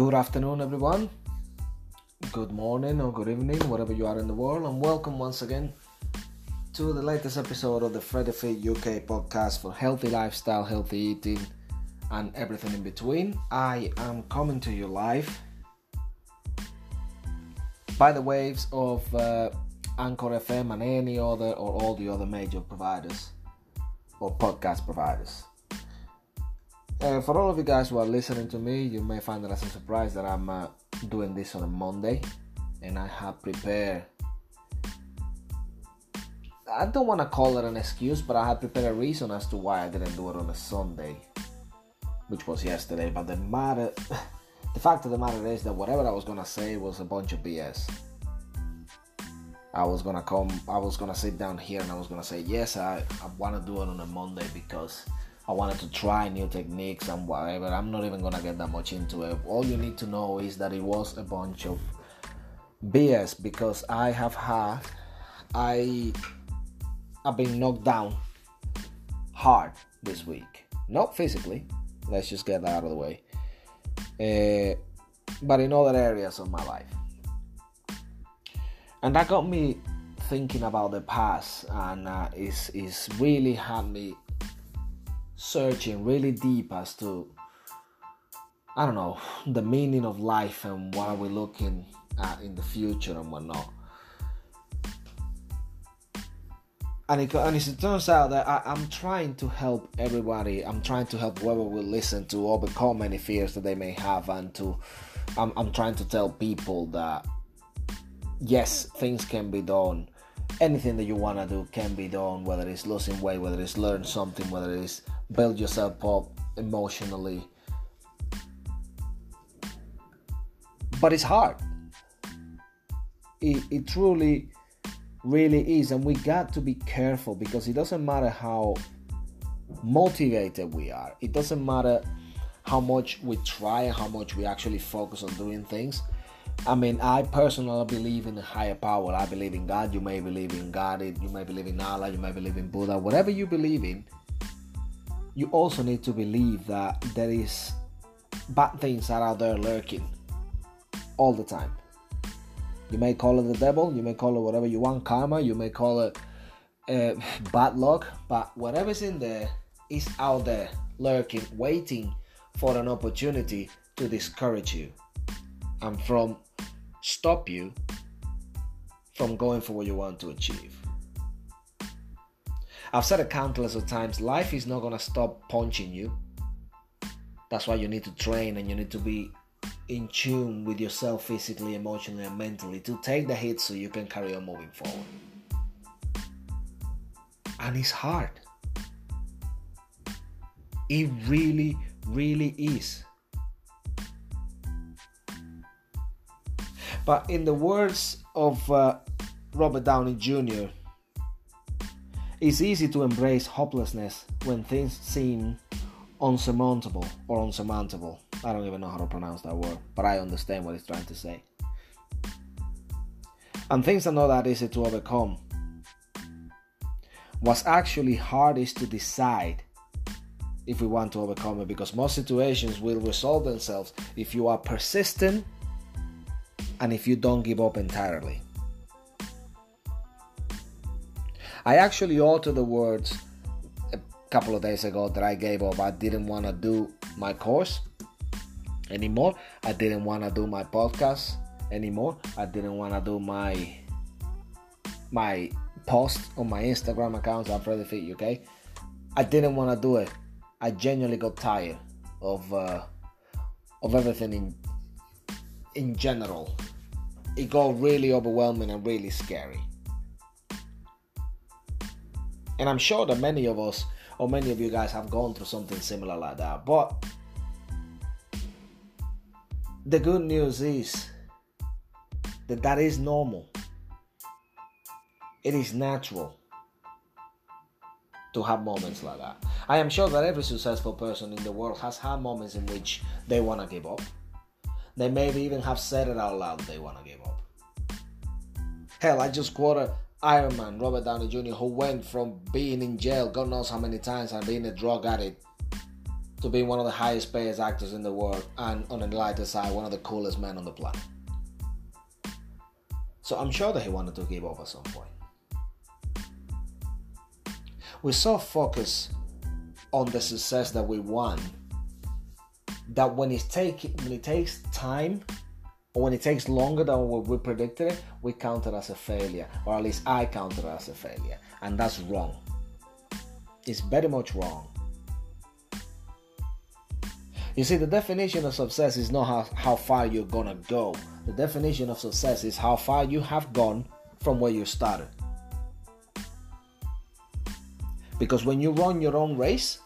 Good afternoon, everyone. Good morning or good evening, wherever you are in the world, and welcome once again to the latest episode of the Freddy Fit UK podcast for healthy lifestyle, healthy eating, and everything in between. I am coming to you live by the waves of uh, Anchor FM and any other or all the other major providers or podcast providers. Uh, for all of you guys who are listening to me, you may find it as a surprise that I'm uh, doing this on a Monday and I have prepared. I don't want to call it an excuse, but I had prepared a reason as to why I didn't do it on a Sunday, which was yesterday. But the matter, the fact of the matter is that whatever I was gonna say was a bunch of BS. I was gonna come, I was gonna sit down here and I was gonna say, yes, I, I want to do it on a Monday because I wanted to try new techniques and whatever. I'm not even gonna get that much into it. All you need to know is that it was a bunch of BS because I have had I have been knocked down hard this week. Not physically. Let's just get that out of the way. Uh, but in other areas of my life. And that got me thinking about the past and uh, it's, it's really had me searching really deep as to I don't know the meaning of life and what are we looking at in the future and whatnot. And it, and it turns out that I, am trying to help everybody. I'm trying to help whoever will listen to overcome any fears that they may have, and to I'm, I'm trying to tell people that yes, things can be done. Anything that you want to do can be done, whether it's losing weight, whether it's learn something, whether it's build yourself up emotionally. But it's hard. It, it truly, really is. And we got to be careful because it doesn't matter how motivated we are, it doesn't matter how much we try how much we actually focus on doing things. I mean, I personally believe in a higher power. I believe in God. You may believe in God. You may believe in Allah. You may believe in Buddha. Whatever you believe in, you also need to believe that there is bad things that are out there lurking all the time. You may call it the devil, you may call it whatever you want, karma, you may call it uh, bad luck, but whatever's in there is out there lurking, waiting for an opportunity to discourage you and from stop you from going for what you want to achieve. I've said it countless of times life is not going to stop punching you. That's why you need to train and you need to be in tune with yourself physically, emotionally, and mentally to take the hit so you can carry on moving forward. And it's hard. It really, really is. But in the words of uh, Robert Downey Jr., it's easy to embrace hopelessness when things seem unsurmountable or unsurmountable. I don't even know how to pronounce that word, but I understand what he's trying to say. And things are not that easy to overcome. What's actually hard is to decide if we want to overcome it because most situations will resolve themselves if you are persistent and if you don't give up entirely. I actually altered the words a couple of days ago that I gave up. I didn't want to do my course anymore. I didn't want to do my podcast anymore. I didn't want to do my my post on my Instagram account at Freddy Fit UK. I didn't want to do it. I genuinely got tired of uh, of everything in in general. It got really overwhelming and really scary. And I'm sure that many of us or many of you guys have gone through something similar like that. But the good news is that that is normal. It is natural to have moments like that. I am sure that every successful person in the world has had moments in which they want to give up. They maybe even have said it out loud they want to give up. Hell, I just quoted Iron Man, Robert Downey Jr., who went from being in jail, God knows how many times, and being a drug addict, to being one of the highest paid actors in the world and on the lighter side, one of the coolest men on the planet. So I'm sure that he wanted to give up at some point. We're so focused on the success that we want that when it when it takes time or when it takes longer than what we predicted, we count it as a failure, or at least I count it as a failure, and that's wrong. It's very much wrong. You see, the definition of success is not how, how far you're gonna go. The definition of success is how far you have gone from where you started. Because when you run your own race,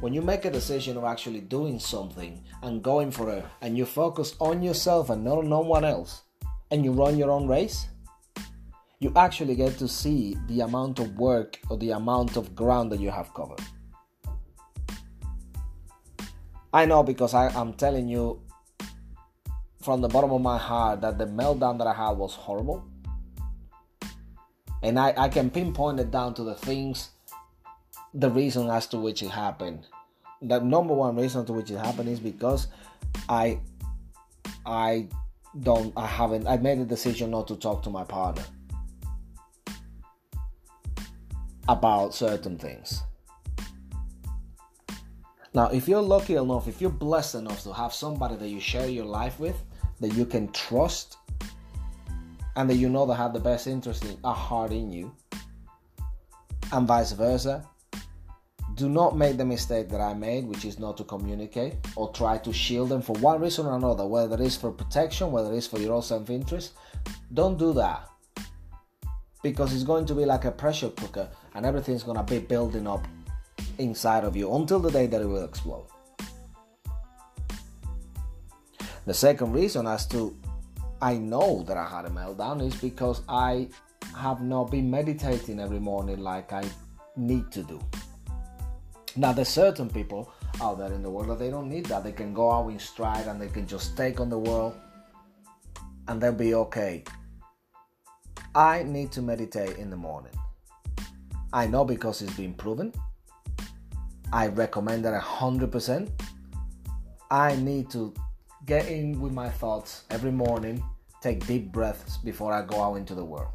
when you make a decision of actually doing something and going for it, and you focus on yourself and not on no one else, and you run your own race, you actually get to see the amount of work or the amount of ground that you have covered. I know because I, I'm telling you from the bottom of my heart that the meltdown that I had was horrible. And I, I can pinpoint it down to the things, the reason as to which it happened. The number one reason to which it happened is because I I don't I haven't I made a decision not to talk to my partner about certain things. Now, if you're lucky enough, if you're blessed enough to have somebody that you share your life with, that you can trust, and that you know that have the best interest in a heart in you, and vice versa, do not make the mistake that I made, which is not to communicate or try to shield them for one reason or another, whether it is for protection, whether it is for your own self interest. Don't do that because it's going to be like a pressure cooker and everything's going to be building up inside of you until the day that it will explode. The second reason as to I know that I had a meltdown is because I have not been meditating every morning like I need to do. Now, there's certain people out there in the world that they don't need that. They can go out in stride and they can just take on the world and they'll be okay. I need to meditate in the morning. I know because it's been proven. I recommend that 100%. I need to get in with my thoughts every morning, take deep breaths before I go out into the world.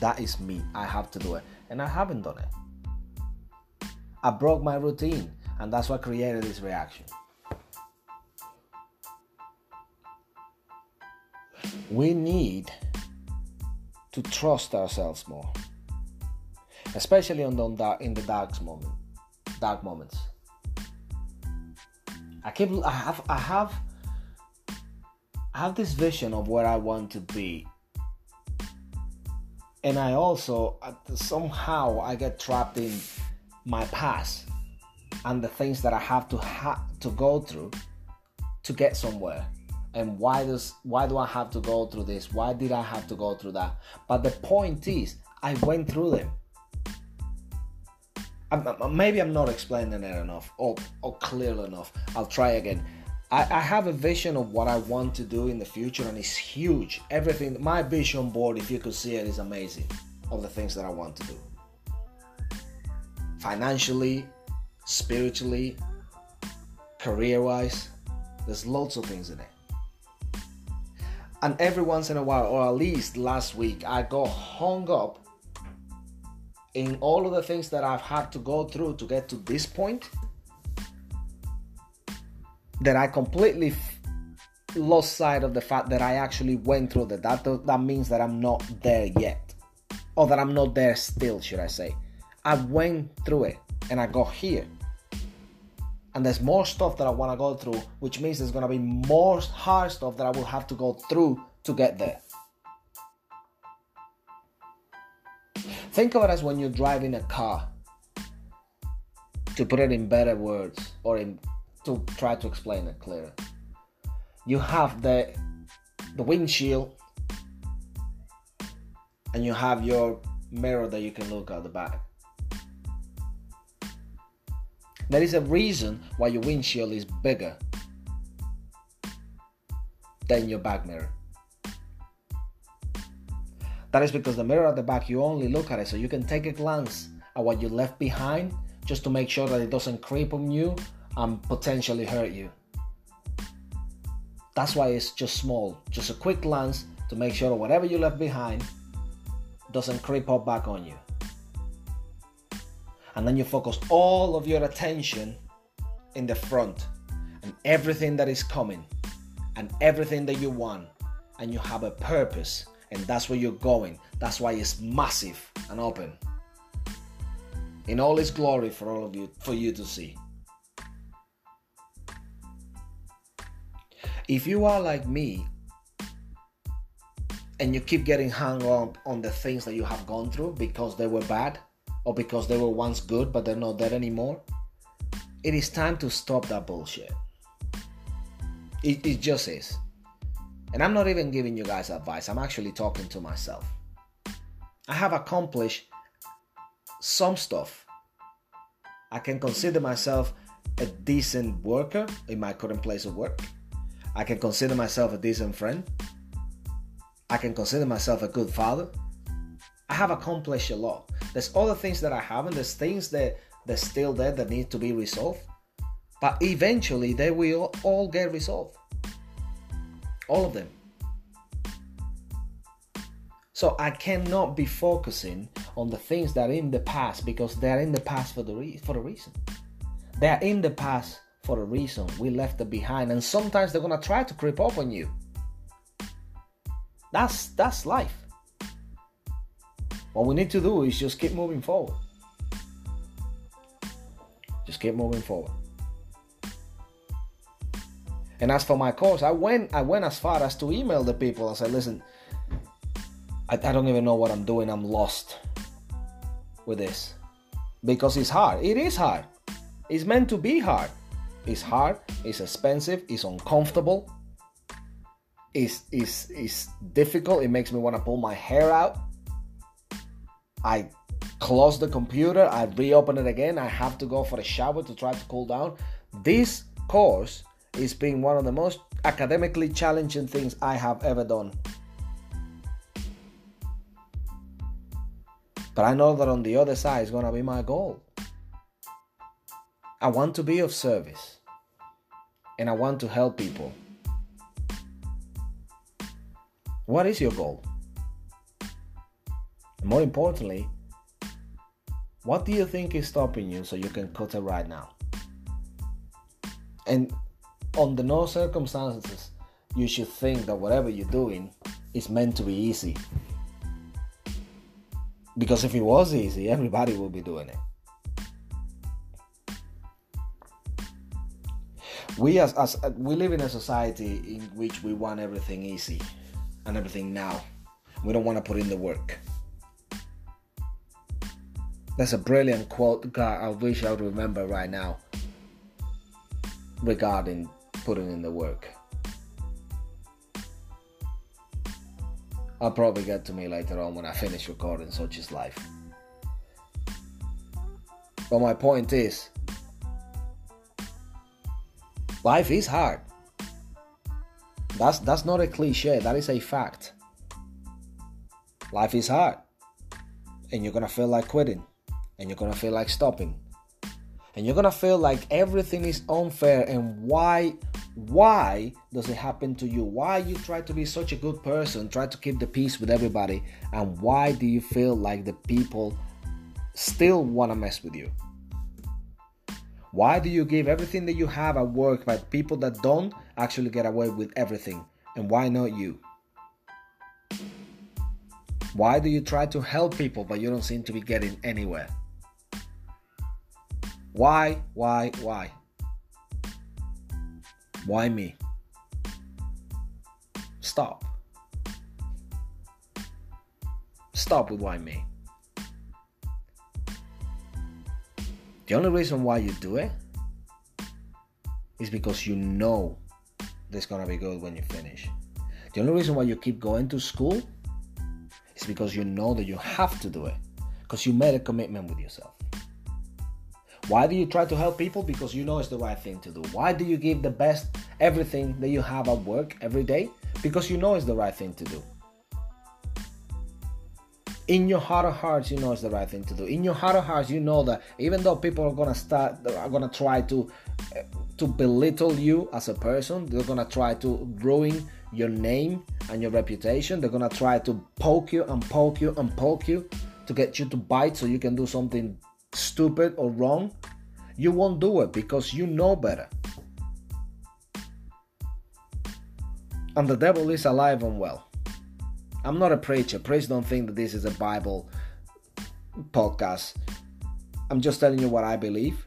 That is me. I have to do it. And I haven't done it. I broke my routine, and that's what created this reaction. We need to trust ourselves more, especially on the, in the dark moment dark moments. I keep I have I have I have this vision of where I want to be. And I also uh, somehow I get trapped in my past and the things that I have to ha- to go through to get somewhere. And why does why do I have to go through this? Why did I have to go through that? But the point is, I went through them. I'm, maybe I'm not explaining it enough or, or clear enough. I'll try again. I, I have a vision of what I want to do in the future, and it's huge. Everything, my vision board, if you could see it, is amazing All the things that I want to do. Financially, spiritually, career wise, there's lots of things in it. And every once in a while, or at least last week, I got hung up in all of the things that I've had to go through to get to this point, that I completely f- lost sight of the fact that I actually went through that. That that means that I'm not there yet, or that I'm not there still, should I say? I went through it and I got here. And there's more stuff that I want to go through, which means there's going to be more hard stuff that I will have to go through to get there. Think of it as when you're driving a car. To put it in better words, or in to try to explain it clearer. You have the the windshield, and you have your mirror that you can look at the back. There is a reason why your windshield is bigger than your back mirror. That is because the mirror at the back, you only look at it so you can take a glance at what you left behind just to make sure that it doesn't creep on you and potentially hurt you. That's why it's just small, just a quick glance to make sure whatever you left behind doesn't creep up back on you. And then you focus all of your attention in the front and everything that is coming and everything that you want, and you have a purpose, and that's where you're going. That's why it's massive and open in all its glory for all of you for you to see. If you are like me and you keep getting hung up on the things that you have gone through because they were bad or because they were once good but they're not there anymore, it is time to stop that bullshit. It, it just is. And I'm not even giving you guys advice, I'm actually talking to myself. I have accomplished some stuff. I can consider myself a decent worker in my current place of work. I can consider myself a decent friend. I can consider myself a good father. I have accomplished a lot. There's other things that I haven't. There's things that that's still there that need to be resolved. But eventually they will all get resolved. All of them. So I cannot be focusing on the things that are in the past because they are in the past for the re- for a reason. They are in the past for a reason. We left them behind, and sometimes they're gonna try to creep up on you. That's that's life. What we need to do is just keep moving forward. Just keep moving forward. And as for my course, I went I went as far as to email the people. I said, listen, I, I don't even know what I'm doing. I'm lost with this. Because it's hard. It is hard. It's meant to be hard. It's hard, it's expensive, it's uncomfortable, it's, it's, it's difficult, it makes me want to pull my hair out. I close the computer, I reopen it again, I have to go for a shower to try to cool down. This course is being one of the most academically challenging things I have ever done. But I know that on the other side is going to be my goal. I want to be of service and I want to help people. What is your goal? More importantly, what do you think is stopping you so you can cut it right now? And under no circumstances you should think that whatever you're doing is meant to be easy. Because if it was easy, everybody would be doing it. we as, as we live in a society in which we want everything easy and everything now we don't want to put in the work that's a brilliant quote god i wish i would remember right now regarding putting in the work i'll probably get to me later on when i finish recording such is life but my point is Life is hard. That's that's not a cliche, that is a fact. Life is hard. And you're to feel like quitting. And you're to feel like stopping. And you're to feel like everything is unfair and why why does it happen to you? Why you try to be such a good person, try to keep the peace with everybody, and why do you feel like the people still want to mess with you? Why do you give everything that you have at work but people that don't actually get away with everything? And why not you? Why do you try to help people but you don't seem to be getting anywhere? Why, why, why? Why me? Stop. Stop with why me. The only reason why you do it is because you know it's gonna be good when you finish. The only reason why you keep going to school is because you know that you have to do it because you made a commitment with yourself. Why do you try to help people? Because you know it's the right thing to do. Why do you give the best everything that you have at work every day? Because you know it's the right thing to do. in your heart of hearts you know it's the right thing to do in your heart of hearts you know that even though people are gonna start are gonna try to eh, to belittle you as a person they're gonna try to ruin your name and your reputation they're gonna try to poke you and poke you and poke you to get you to bite so you can do something stupid or wrong you won't do it because you know better and the devil is alive and well I'm not a preacher. Please don't think that this is a Bible podcast. I'm just telling you what I believe.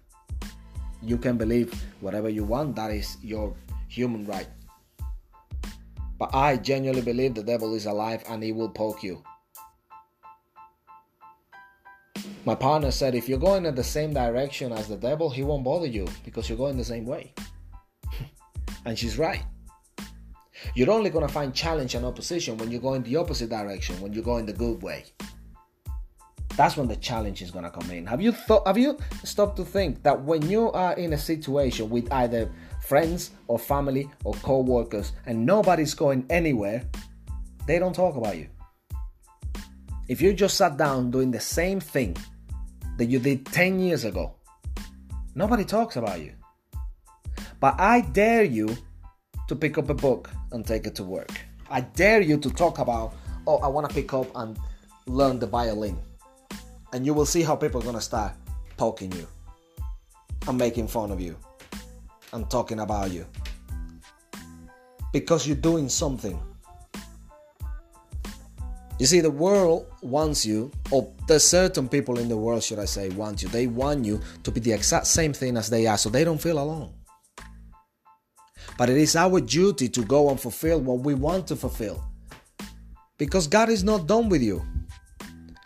You can believe whatever you want, that is your human right. But I genuinely believe the devil is alive and he will poke you. My partner said if you're going in the same direction as the devil, he won't bother you because you're going the same way. and she's right. You're only going to find challenge and opposition when you go in the opposite direction, when you go in the good way. That's when the challenge is going to come in. Have you thought have you stopped to think that when you are in a situation with either friends or family or co-workers and nobody's going anywhere, they don't talk about you. If you just sat down doing the same thing that you did 10 years ago, nobody talks about you. But I dare you to pick up a book and take it to work. I dare you to talk about, oh, I want to pick up and learn the violin. And you will see how people are going to start poking you and making fun of you and talking about you. Because you're doing something. You see, the world wants you, or there's certain people in the world, should I say, want you. They want you to be the exact same thing as they are so they don't feel alone. But it is our duty to go and fulfill what we want to fulfill. Because God is not done with you.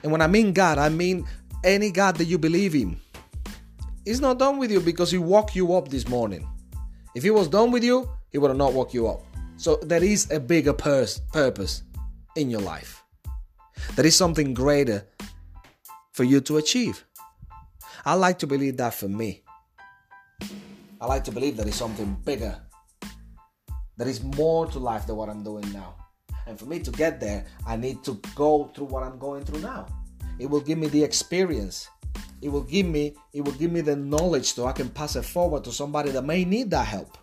And when I mean God, I mean any God that you believe in. He's not done with you because He woke you up this morning. If He was done with you, He would have not woke you up. So there is a bigger pers- purpose in your life. There is something greater for you to achieve. I like to believe that for me. I like to believe there is something bigger there is more to life than what I'm doing now. And for me to get there, I need to go through what I'm going through now. It will give me the experience. It will give me it will give me the knowledge so I can pass it forward to somebody that may need that help.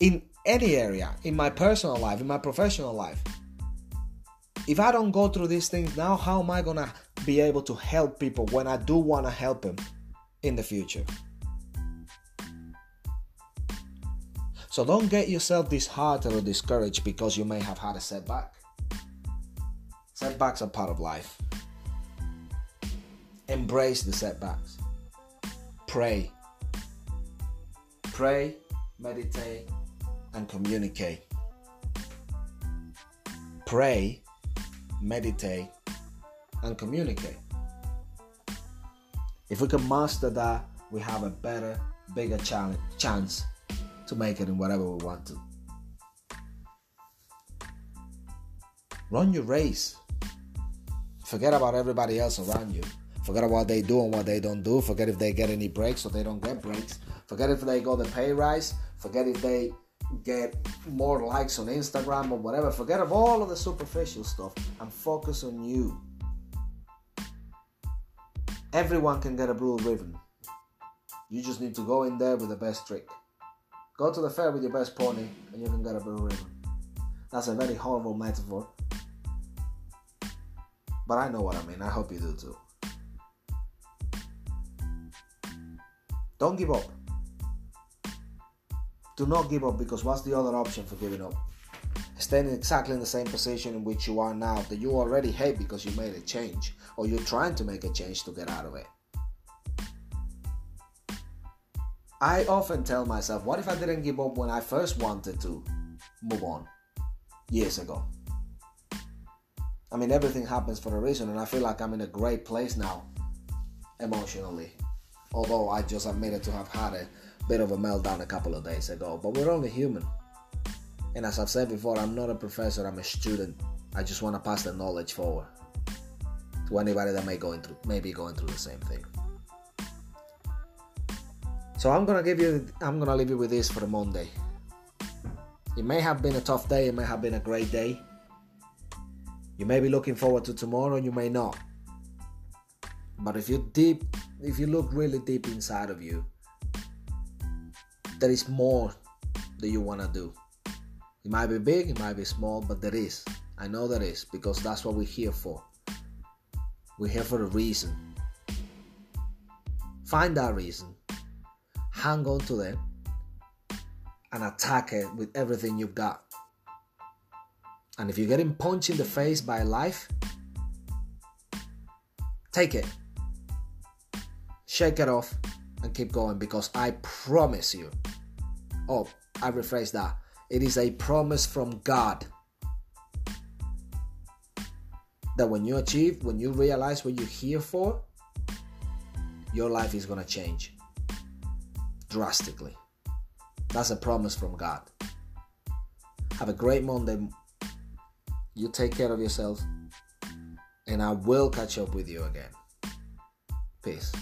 In any area, in my personal life, in my professional life. If I don't go through these things now, how am I to be able to help people when I do want to help them in the future? So don't get yourself disheartened or discouraged because you may have had a setback. Setbacks are part of life. Embrace the setbacks. Pray. Pray, meditate, and communicate. Pray, meditate, and communicate. If we can master that, we have a better, bigger challenge, chance to make it in whatever we want to. Run your race. Forget about everybody else around you. Forget about what they do and what they don't do. Forget if they get any breaks or they don't get breaks. Forget if they go the pay rise. Forget if they get more likes on Instagram or whatever. Forget of all of the superficial stuff and focus on you. Everyone can get a blue ribbon. You just need to go in there with the best trick. Go to the fair with your best pony and you can get a blue ribbon. That's a very horrible metaphor. But I know what I mean. I hope you do too. Don't give up. Do not give up because what's the other option for giving up? Staying exactly in the same position in which you are now that you already hate because you made a change or you're trying to make a change to get out of it. I often tell myself, what if I didn't give up when I first wanted to move on years ago? I mean, everything happens for a reason, and I feel like I'm in a great place now emotionally. Although I just admitted to have had a bit of a meltdown a couple of days ago, but we're only human. And as I've said before, I'm not a professor, I'm a student. I just want to pass the knowledge forward to anybody that may going through maybe going through the same thing. So I'm gonna give you I'm gonna leave you with this for Monday. It may have been a tough day, it may have been a great day. You may be looking forward to tomorrow, you may not. But if you deep if you look really deep inside of you, there is more that you want to do. It might be big, it might be small, but there is. I know there is because that's what we're here for. We're here for a reason. Find that reason, hang on to them, and attack it with everything you've got. And if you're getting punched in the face by life, take it, shake it off, and keep going because I promise you. Oh, I rephrase that. It is a promise from God that when you achieve, when you realize what you're here for, your life is going to change drastically. That's a promise from God. Have a great Monday. You take care of yourself, and I will catch up with you again. Peace.